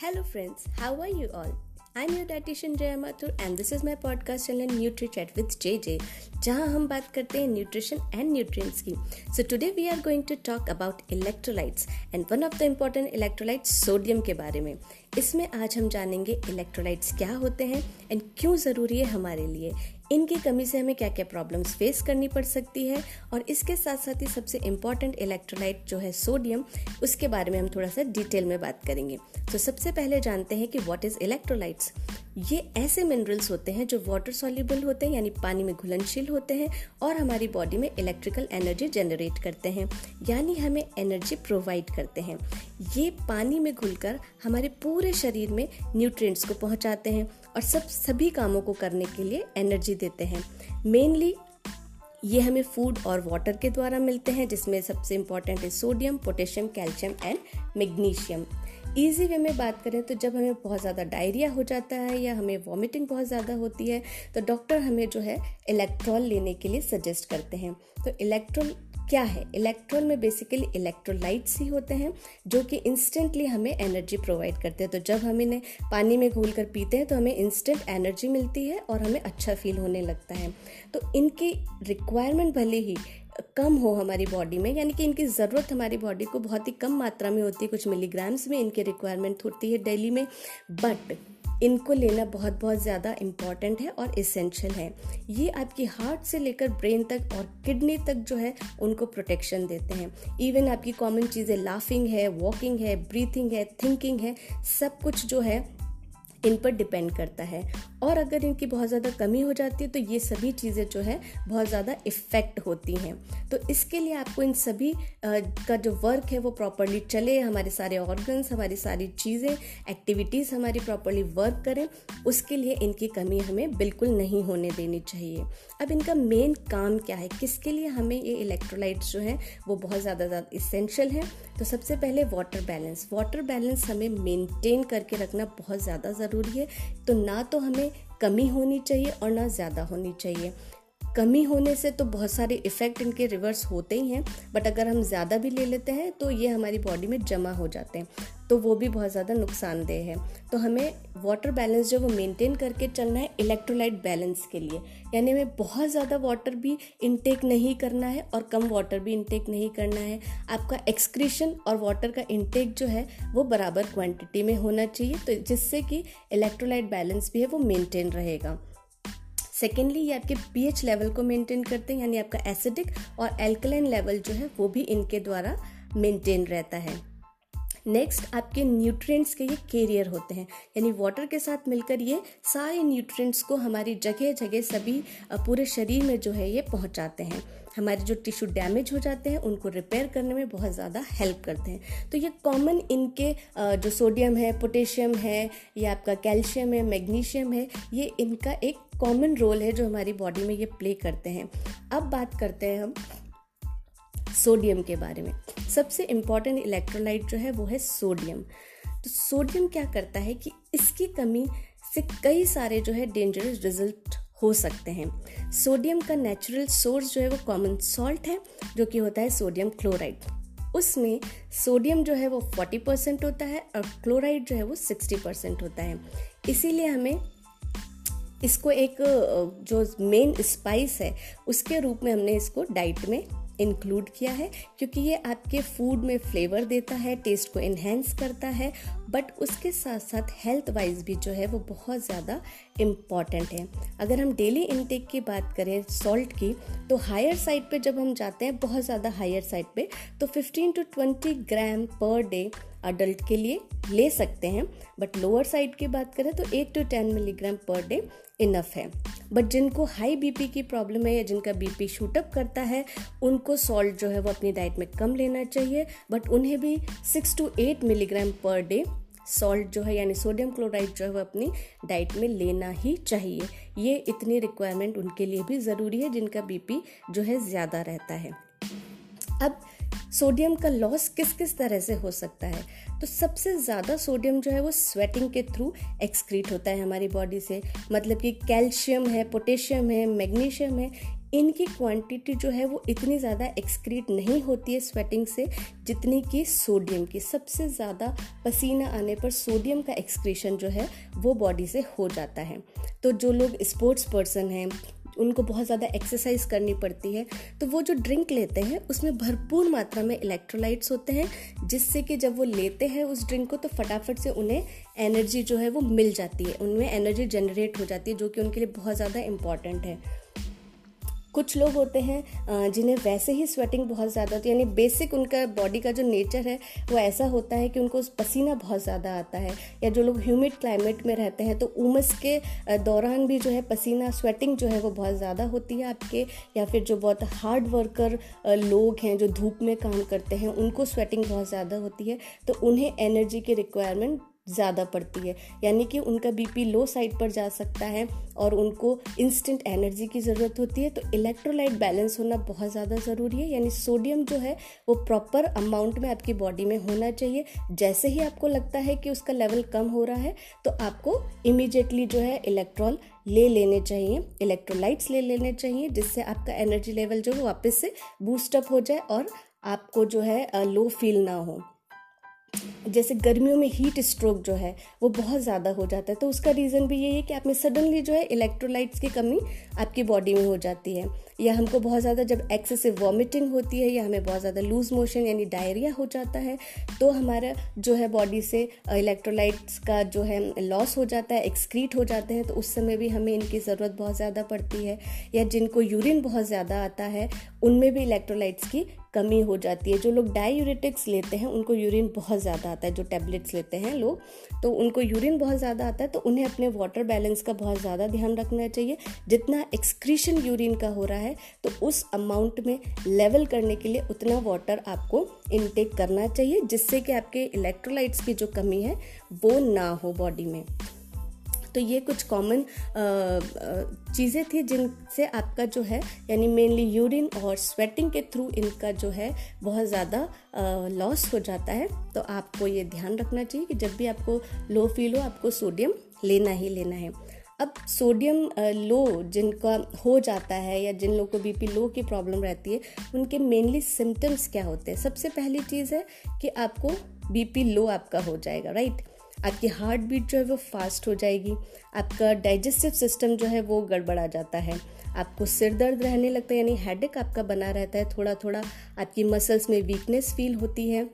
Hello, friends. How are you all? I'm your dietitian Jaya Mathur and this is my podcast channel NutriChat with JJ जहाँ हम बात करते हैं nutrition and nutrients की so today we are going to talk about electrolytes and one of the important electrolytes sodium के बारे में इसमें आज हम जानेंगे इलेक्ट्रोलाइट्स क्या होते हैं एंड क्यों ज़रूरी है हमारे लिए। इनकी कमी से हमें क्या क्या प्रॉब्लम्स फेस करनी पड़ सकती है और इसके साथ साथ ही सबसे इंपॉर्टेंट इलेक्ट्रोलाइट जो है सोडियम उसके बारे में हम थोड़ा सा डिटेल में बात करेंगे। तो सबसे पहले जानते हैं कि वॉट इज़ इलेक्ट्रोलाइट्स ये ऐसे मिनरल्स होते हैं जो वाटर सॉल्यूबल होते हैं, यानी पानी में घुलनशील होते हैं और हमारी बॉडी में इलेक्ट्रिकल एनर्जी जनरेट करते हैं, यानी हमें एनर्जी प्रोवाइड करते हैं। ये पानी में घुलकर हमारे पूरे शरीर में न्यूट्रिएंट्स को पहुंचाते हैं और सब, सभी कामों को करने के लिए एनर्जी देते हैं। मेनली ये हमें फ़ूड और वाटर के द्वारा मिलते हैं, जिसमें सबसे इंपॉर्टेंट है sodium potassium calcium and magnesium easy way में बात करें तो जब हमें बहुत ज़्यादा डायरिया हो जाता है या हमें वॉमिटिंग बहुत ज़्यादा होती है तो डॉक्टर हमें जो है इलेक्ट्रॉल लेने के लिए सजेस्ट करते हैं। तो इलेक्ट्रॉल क्या है? इलेक्ट्रॉल में बेसिकली इलेक्ट्रोलाइट्स ही होते हैं, जो कि इंस्टेंटली हमें एनर्जी प्रोवाइड करते हैं। तो जब हम इन्हें पानी में घोल कर पीते हैं तो हमें इंस्टेंट एनर्जी मिलती है और हमें अच्छा फील होने लगता है। तो इनकी रिक्वायरमेंट भले ही कम हो हमारी बॉडी में, यानी कि इनकी ज़रूरत हमारी बॉडी को बहुत ही कम मात्रा में होती है कुछ मिलीग्राम्स में, इनकी रिक्वायरमेंट होती है डेली में। बट इनको लेना बहुत बहुत ज़्यादा इंपॉर्टेंट है और इसेंशियल है। ये आपकी हार्ट से लेकर ब्रेन तक और किडनी तक जो है, उनको प्रोटेक्शन देते हैं। इवन आपकी कॉमन चीज़ें लाफिंग है वॉकिंग है ब्रीथिंग है थिंकिंग है, सब कुछ जो है, इन पर डिपेंड करता है। और अगर इनकी बहुत ज़्यादा कमी हो जाती है तो ये सभी चीज़ें जो है, बहुत ज़्यादा इफ़ेक्ट होती हैं। तो इसके लिए आपको इन सभी का जो वर्क है, वो प्रॉपरली चले, हमारे सारे ऑर्गन्स हमारी सारी चीज़ें एक्टिविटीज़ हमारी प्रॉपरली वर्क करें, उसके लिए इनकी कमी हमें बिल्कुल नहीं होने देनी चाहिए। अब इनका मेन काम क्या है? किसके लिए हमें ये इलेक्ट्रोलाइट्स जो हैं, वो बहुत ज़्यादा ज़्यादा इसेंशियल हैं? तो सबसे पहले वाटर बैलेंस वाटर बैलेंस हमें मेंटेन करके रखना बहुत ज़्यादा ज़रूरी है। तो ना तो हमें कमी होनी चाहिए और ना ज़्यादा होनी चाहिए। कमी होने से तो बहुत सारे इफ़ेक्ट इनके रिवर्स होते ही हैं बट अगर हम ज़्यादा भी ले लेते हैं तो ये हमारी बॉडी में जमा हो जाते हैं। तो वो भी बहुत ज़्यादा नुकसानदेह है। तो हमें वाटर बैलेंस जो वो मेंटेन करके चलना है इलेक्ट्रोलाइट बैलेंस के लिए। यानी हमें बहुत ज़्यादा वाटर भी इनटेक नहीं करना है और कम वाटर भी इनटेक नहीं करना है। आपका एक्सक्रीशन और वाटर का इनटेक जो है, वो बराबर क्वांटिटी में होना चाहिए तो जिससे कि इलेक्ट्रोलाइट बैलेंस भी है, वो मेनटेन रहेगा। सेकेंडली ये आपके पीएच लेवल को मेनटेन करते हैं, यानी आपका एसिडिक और एल्कलाइन लेवल जो है, वो भी इनके द्वारा मेंटेन रहता है। नेक्स्ट आपके न्यूट्रिएंट्स के ये कैरियर होते हैं। यानी वाटर के साथ मिलकर ये सारे न्यूट्रिएंट्स को हमारी जगह जगह सभी पूरे शरीर में जो है ये पहुंचाते हैं। हमारे जो टिश्यू डैमेज हो जाते हैं, उनको रिपेयर करने में बहुत ज़्यादा हेल्प करते हैं। तो ये कॉमन इनके जो सोडियम है पोटेशियम है, या आपका कैल्शियम है मैग्नीशियम है, ये इनका एक कॉमन रोल है जो हमारी बॉडी में ये प्ले करते हैं। अब बात करते हैं हम सोडियम के बारे में। सबसे इंपॉर्टेंट इलेक्ट्रोलाइट जो है वो है सोडियम। तो सोडियम क्या करता है कि इसकी कमी से कई सारे जो है डेंजरस रिज़ल्ट हो सकते हैं। सोडियम का नेचुरल सोर्स जो है वो कॉमन सॉल्ट है, जो कि होता है सोडियम क्लोराइड उसमें सोडियम जो है वो 40 परसेंट होता है और क्लोराइड जो है वो 60 परसेंट होता है। इसीलिए हमें इसको एक जो मेन स्पाइस है, उसके रूप में हमने इसको डाइट में इंक्लूड किया है, क्योंकि ये आपके फ़ूड में फ्लेवर देता है टेस्ट को इन्हेंस करता है बट उसके साथ साथ हेल्थ वाइज भी जो है, वो बहुत ज़्यादा इंपॉर्टेंट है। अगर हम डेली इनटेक की बात करें सॉल्ट की तो हायर साइड पे जब हम जाते हैं, बहुत ज़्यादा हायर साइड पे तो 15 to 20 gram per day adult के लिए ले सकते हैं बट लोअर साइड की बात करें तो 8 to ten milligram per day enough है। बट जिनको हाई बीपी की प्रॉब्लम है या जिनका बीपी शूटअप करता है, उनको सॉल्ट जो है वो अपनी डाइट में कम लेना चाहिए बट उन्हें भी six to eight milligram per day salt जो है यानी सोडियम क्लोराइड जो है वो अपनी डाइट में लेना ही चाहिए। ये इतनी रिक्वायरमेंट उनके लिए भी ज़रूरी है जिनका बीपी जो है ज़्यादा रहता है। अब सोडियम का लॉस किस किस तरह से हो सकता है? तो सबसे ज़्यादा सोडियम जो है वो स्वेटिंग के थ्रू एक्सक्रीट होता है हमारी बॉडी से। मतलब कि कैल्शियम है पोटेशियम है मैग्नीशियम है, इनकी क्वांटिटी जो है वो इतनी ज़्यादा एक्सक्रीट नहीं होती है स्वेटिंग से, जितनी कि सोडियम की। सबसे ज़्यादा पसीना आने पर सोडियम का एक्सक्रीशन जो है वो बॉडी से हो जाता है। तो जो लोग स्पोर्ट्स पर्सन हैं उनको बहुत ज़्यादा एक्सरसाइज करनी पड़ती है। तो वो जो ड्रिंक लेते हैं, उसमें भरपूर मात्रा में इलेक्ट्रोलाइट्स होते हैं, जिससे कि जब वो लेते हैं उस ड्रिंक को तो फटाफट से उन्हें एनर्जी जो है वो मिल जाती है। उनमें एनर्जी जनरेट हो जाती है, जो कि उनके लिए बहुत ज़्यादा इंपॉर्टेंट है। कुछ लोग होते हैं जिन्हें वैसे ही स्वेटिंग बहुत ज़्यादा होती है, यानी बेसिक उनका बॉडी का जो नेचर है, वो ऐसा होता है कि उनको पसीना बहुत ज़्यादा आता है। या जो लोग ह्यूमिड क्लाइमेट में रहते हैं तो उमस के दौरान भी जो है पसीना स्वेटिंग जो है वो बहुत ज़्यादा होती है आपके। या फिर जो बहुत हार्ड वर्कर लोग हैं, जो धूप में काम करते हैं, उनको स्वेटिंग बहुत ज़्यादा होती है। तो उन्हें एनर्जी की रिक्वायरमेंट ज़्यादा पड़ती है। यानी कि उनका बीपी लो साइड पर जा सकता है और उनको इंस्टेंट एनर्जी की ज़रूरत होती है। तो इलेक्ट्रोलाइट बैलेंस होना बहुत ज़्यादा ज़रूरी है। यानी सोडियम जो है, वो प्रॉपर अमाउंट में आपकी बॉडी में होना चाहिए। जैसे ही आपको लगता है कि उसका लेवल कम हो रहा है तो आपको इमीजिएटली जो है इलेक्ट्रॉल ले लेने चाहिए। इलेक्ट्रोलाइट्स ले लेने चाहिए, जिससे आपका एनर्जी लेवल जो है वापस से बूस्टअप हो जाए और आपको जो है लो फील ना हो। जैसे गर्मियों में हीट स्ट्रोक जो है, वो बहुत ज़्यादा हो जाता है। तो उसका रीज़न भी यही है कि आप में सडनली जो है इलेक्ट्रोलाइट्स की कमी आपकी बॉडी में हो जाती है। या हमको बहुत ज़्यादा जब एक्सेसिव वॉमिटिंग होती है या हमें बहुत ज़्यादा लूज मोशन यानी डायरिया हो जाता है तो हमारा जो है बॉडी से इलेक्ट्रोलाइट्स का जो है लॉस हो जाता है एक्सक्रीट हो जाते हैं तो उस समय भी हमें इनकी ज़रूरत बहुत ज़्यादा पड़ती है। या जिनको यूरिन बहुत ज़्यादा आता है, उनमें भी इलेक्ट्रोलाइट्स की कमी हो जाती है। जो लोग डायूरेटिक्स लेते हैं, उनको यूरिन बहुत ज़्यादा आता है, जो टैबलेट्स लेते हैं लोग तो उनको यूरिन बहुत ज़्यादा आता है तो उन्हें अपने वाटर बैलेंस का बहुत ज़्यादा ध्यान रखना चाहिए। जितना एक्सक्रीशन यूरिन का हो रहा है तो उस अमाउंट में लेवल करने के लिए उतना वाटर आपको इनटेक करना चाहिए, जिससे कि आपके इलेक्ट्रोलाइट्स की जो कमी है, वो ना हो बॉडी में। तो ये कुछ कॉमन चीज़ें थी जिनसे आपका जो है, यानी मेनली यूरिन और स्वेटिंग के थ्रू इनका जो है, बहुत ज़्यादा लॉस हो जाता है। तो आपको ये ध्यान रखना चाहिए कि जब भी आपको लो फील हो, आपको सोडियम लेना ही लेना है। अब सोडियम लो जिनका हो जाता है या जिन लोगों को बीपी लो की प्रॉब्लम रहती है, उनके मेनली सिम्टम्स क्या होते हैं? सबसे पहली चीज़ है कि आपको बीपी लो आपका हो जाएगा राइट आपकी हार्ट बीट जो है वो फास्ट हो जाएगी। आपका डाइजेस्टिव सिस्टम जो है वो गड़बड़ा जाता है। आपको सिर दर्द रहने लगता है, यानी हेडेक आपका बना रहता है। थोड़ा थोड़ा आपकी मसल्स में वीकनेस फील होती है।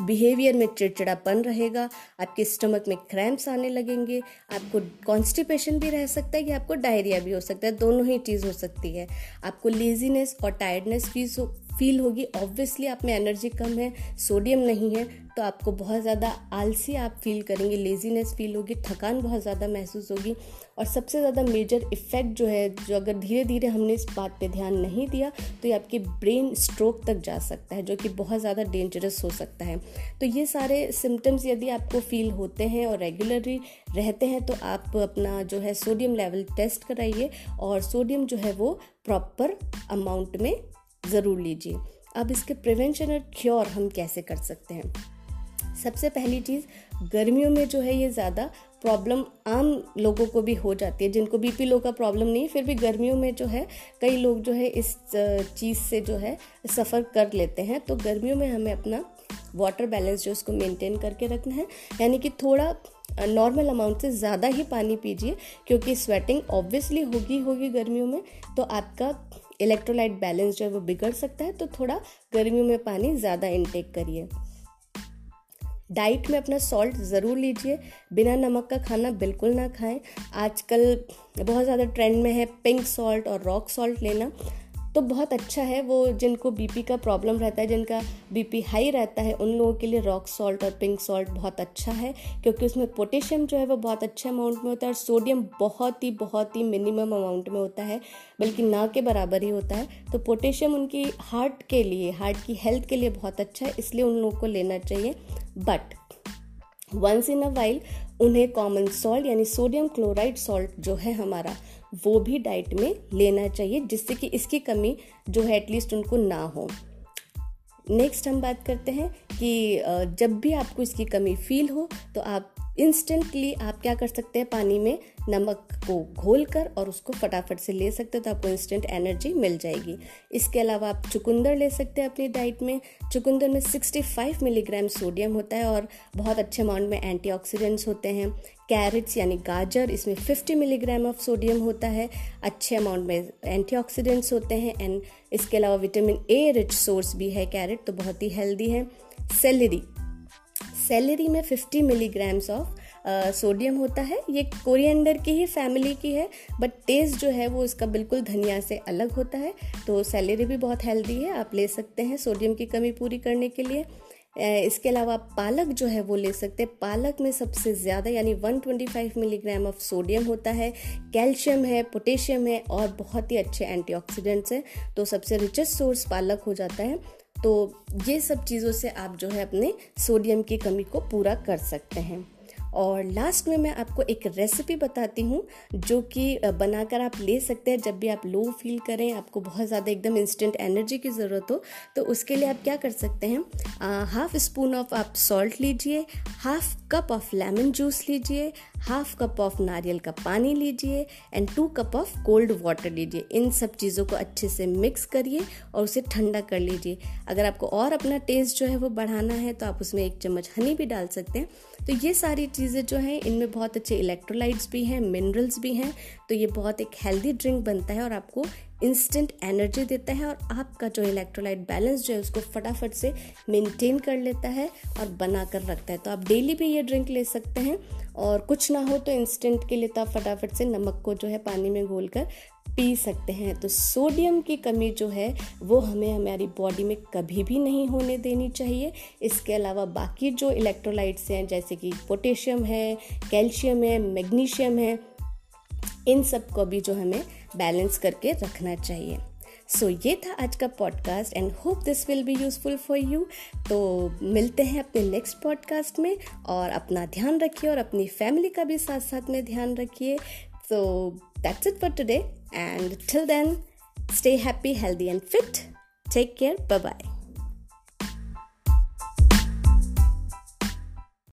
बिहेवियर में चिड़चिड़ापन रहेगा, आपके स्टमक में क्रैम्प्स आने लगेंगे। आपको कॉन्स्टिपेशन भी रह सकता है या आपको डायरिया भी हो सकता है। दोनों ही चीज़ हो सकती है। आपको लेजीनेस और टायर्डनेस फ़ीस फील होगी। ऑब्वियसली आप में एनर्जी कम है सोडियम नहीं है तो आपको बहुत ज़्यादा आलसी आप फील करेंगे लेजीनेस फील होगी, थकान बहुत ज़्यादा महसूस होगी। और सबसे ज़्यादा मेजर इफ़ेक्ट जो है, जो अगर धीरे धीरे हमने इस बात पे ध्यान नहीं दिया तो ये आपके ब्रेन स्ट्रोक तक जा सकता है, जो कि बहुत ज़्यादा डेंजरस हो सकता है। तो ये सारे सिम्टम्स यदि आपको फील होते हैं और रेगुलरली रहते हैं तो आप अपना जो है सोडियम लेवल टेस्ट कराइए और सोडियम जो है वो प्रॉपर अमाउंट में ज़रूर लीजिए। अब इसके प्रिवेंशन और क्योर हम कैसे कर सकते हैं? सबसे पहली चीज़, गर्मियों में जो है ये ज़्यादा प्रॉब्लम आम लोगों को भी हो जाती है। जिनको बीपी लो का प्रॉब्लम नहीं, फिर भी गर्मियों में जो है, कई लोग जो है इस चीज़ से जो है सफ़र कर लेते हैं। तो गर्मियों में हमें अपना वाटर बैलेंस जो उसको मेंटेन करके रखना है। यानी कि थोड़ा नॉर्मल अमाउंट से ज़्यादा ही पानी पीजिए, क्योंकि स्वेटिंग ऑब्वियसली होगी होगी गर्मियों में। तो आपका इलेक्ट्रोलाइट बैलेंस जो है वो बिगड़ सकता है तो थोड़ा गर्मियों में पानी ज़्यादा इनटेक करिए। डाइट में अपना सॉल्ट ज़रूर लीजिए। बिना नमक का खाना बिल्कुल ना खाएँ। आजकल बहुत ज़्यादा ट्रेंड में है पिंक सॉल्ट और रॉक सॉल्ट लेना। तो बहुत अच्छा है वो जिनको बीपी का प्रॉब्लम रहता है, जिनका बीपी हाई रहता है, उन लोगों के लिए रॉक सॉल्ट और पिंक सॉल्ट बहुत अच्छा है, क्योंकि उसमें पोटेशियम जो है वो बहुत अच्छे अमाउंट में होता है और सोडियम बहुत ही बहुत ही मिनिमम अमाउंट में होता है, बल्कि ना के बराबर ही होता है। तो पोटेशियम उनकी हार्ट के लिए हार्ट की हेल्थ के लिए बहुत अच्छा है, इसलिए उन लोगों को लेना चाहिए। But once in a while उन्हें कॉमन सॉल्ट यानी सोडियम क्लोराइड सॉल्ट जो है हमारा, वो भी डाइट में लेना चाहिए जिससे कि इसकी कमी जो है एटलीस्ट उनको ना हो। नेक्स्ट हम बात करते हैं कि जब भी आपको इसकी कमी फील हो तो आप इंस्टेंटली आप क्या कर सकते हैं? पानी में नमक को घोल कर और उसको फटाफट से ले सकते हो तो आपको इंस्टेंट एनर्जी मिल जाएगी। इसके अलावा आप चुकंदर ले सकते हैं अपनी डाइट में। चुकंदर में 65 मिलीग्राम सोडियम होता है और बहुत अच्छे अमाउंट में एंटीऑक्सीडेंट्स होते हैं। कैरेट्स यानी गाजर, इसमें 50 मिलीग्राम ऑफ़ सोडियम होता है। अच्छे अमाउंट में एंटीऑक्सीडेंट्स होते हैं एंड इसके अलावा विटामिन ए रिच सोर्स भी है कैरेट तो बहुत ही हेल्दी है। सेलरी सेलरी में 50 मिलीग्राम्स ऑफ़ सोडियम होता है। ये कोरिएंडर की ही फैमिली की है, बट टेस्ट जो है वो इसका बिल्कुल धनिया से अलग होता है। तो सेलरी भी बहुत हेल्दी है, आप ले सकते हैं सोडियम की कमी पूरी करने के लिए। इसके अलावा पालक जो है वो ले सकते हैं। पालक में सबसे ज़्यादा यानी 125 मिलीग्राम ऑफ़ सोडियम होता है। कैल्शियम है, पोटेशियम है और बहुत ही अच्छे एंटीऑक्सीडेंट्स हैं। तो सबसे रिचेस्ट सोर्स पालक हो जाता है। तो ये सब चीज़ों से आप जो है अपने सोडियम की कमी को पूरा कर सकते हैं। और लास्ट में मैं आपको एक रेसिपी बताती हूँ, जो कि बनाकर आप ले सकते हैं। जब भी आप लो फील करें, आपको बहुत ज़्यादा एकदम इंस्टेंट एनर्जी की ज़रूरत हो तो उसके लिए आप क्या कर सकते हैं हाफ़ स्पून ऑफ़ आप सॉल्ट लीजिए, half cup of lemon juice लीजिए हाफ़ कप ऑफ़ नारियल का पानी लीजिए and two cup of cold water लीजिए। इन सब चीज़ों को अच्छे से मिक्स करिए और उसे ठंडा कर लीजिए। अगर आपको और अपना टेस्ट जो है वो बढ़ाना है तो आप उसमें एक चम्मच हनी भी डाल सकते हैं। तो ये सारी चीज़ें जो हैं, इनमें बहुत अच्छे इलेक्ट्रोलाइट्स भी हैं मिनरल्स भी हैं। तो ये बहुत एक हेल्दी ड्रिंक बनता है और आपको इंस्टेंट एनर्जी देता है और आपका जो इलेक्ट्रोलाइट बैलेंस जो है उसको फटाफट से मेंटेन कर लेता है और बना कर रखता है। तो आप डेली भी ये ड्रिंक ले सकते हैं और कुछ ना हो तो इंस्टेंट के लिए तो आप फटाफट से नमक को जो है पानी में घोल कर पी सकते हैं। तो सोडियम की कमी जो है, वो हमें हमारी बॉडी में कभी भी नहीं होने देनी चाहिए। इसके अलावा बाकी जो इलेक्ट्रोलाइट्स हैं, जैसे कि पोटेशियम है कैल्शियम है मैग्नीशियम है इन सबको भी जो हमें बैलेंस करके रखना चाहिए। सो so, ये था आज का podcast and hope this will be useful for you तो मिलते हैं अपने नेक्स्ट पॉडकास्ट में और अपना ध्यान रखिए और अपनी फैमिली का भी साथ साथ में ध्यान रखिए। तो that's it for today and till then stay happy healthy and fit take care bye bye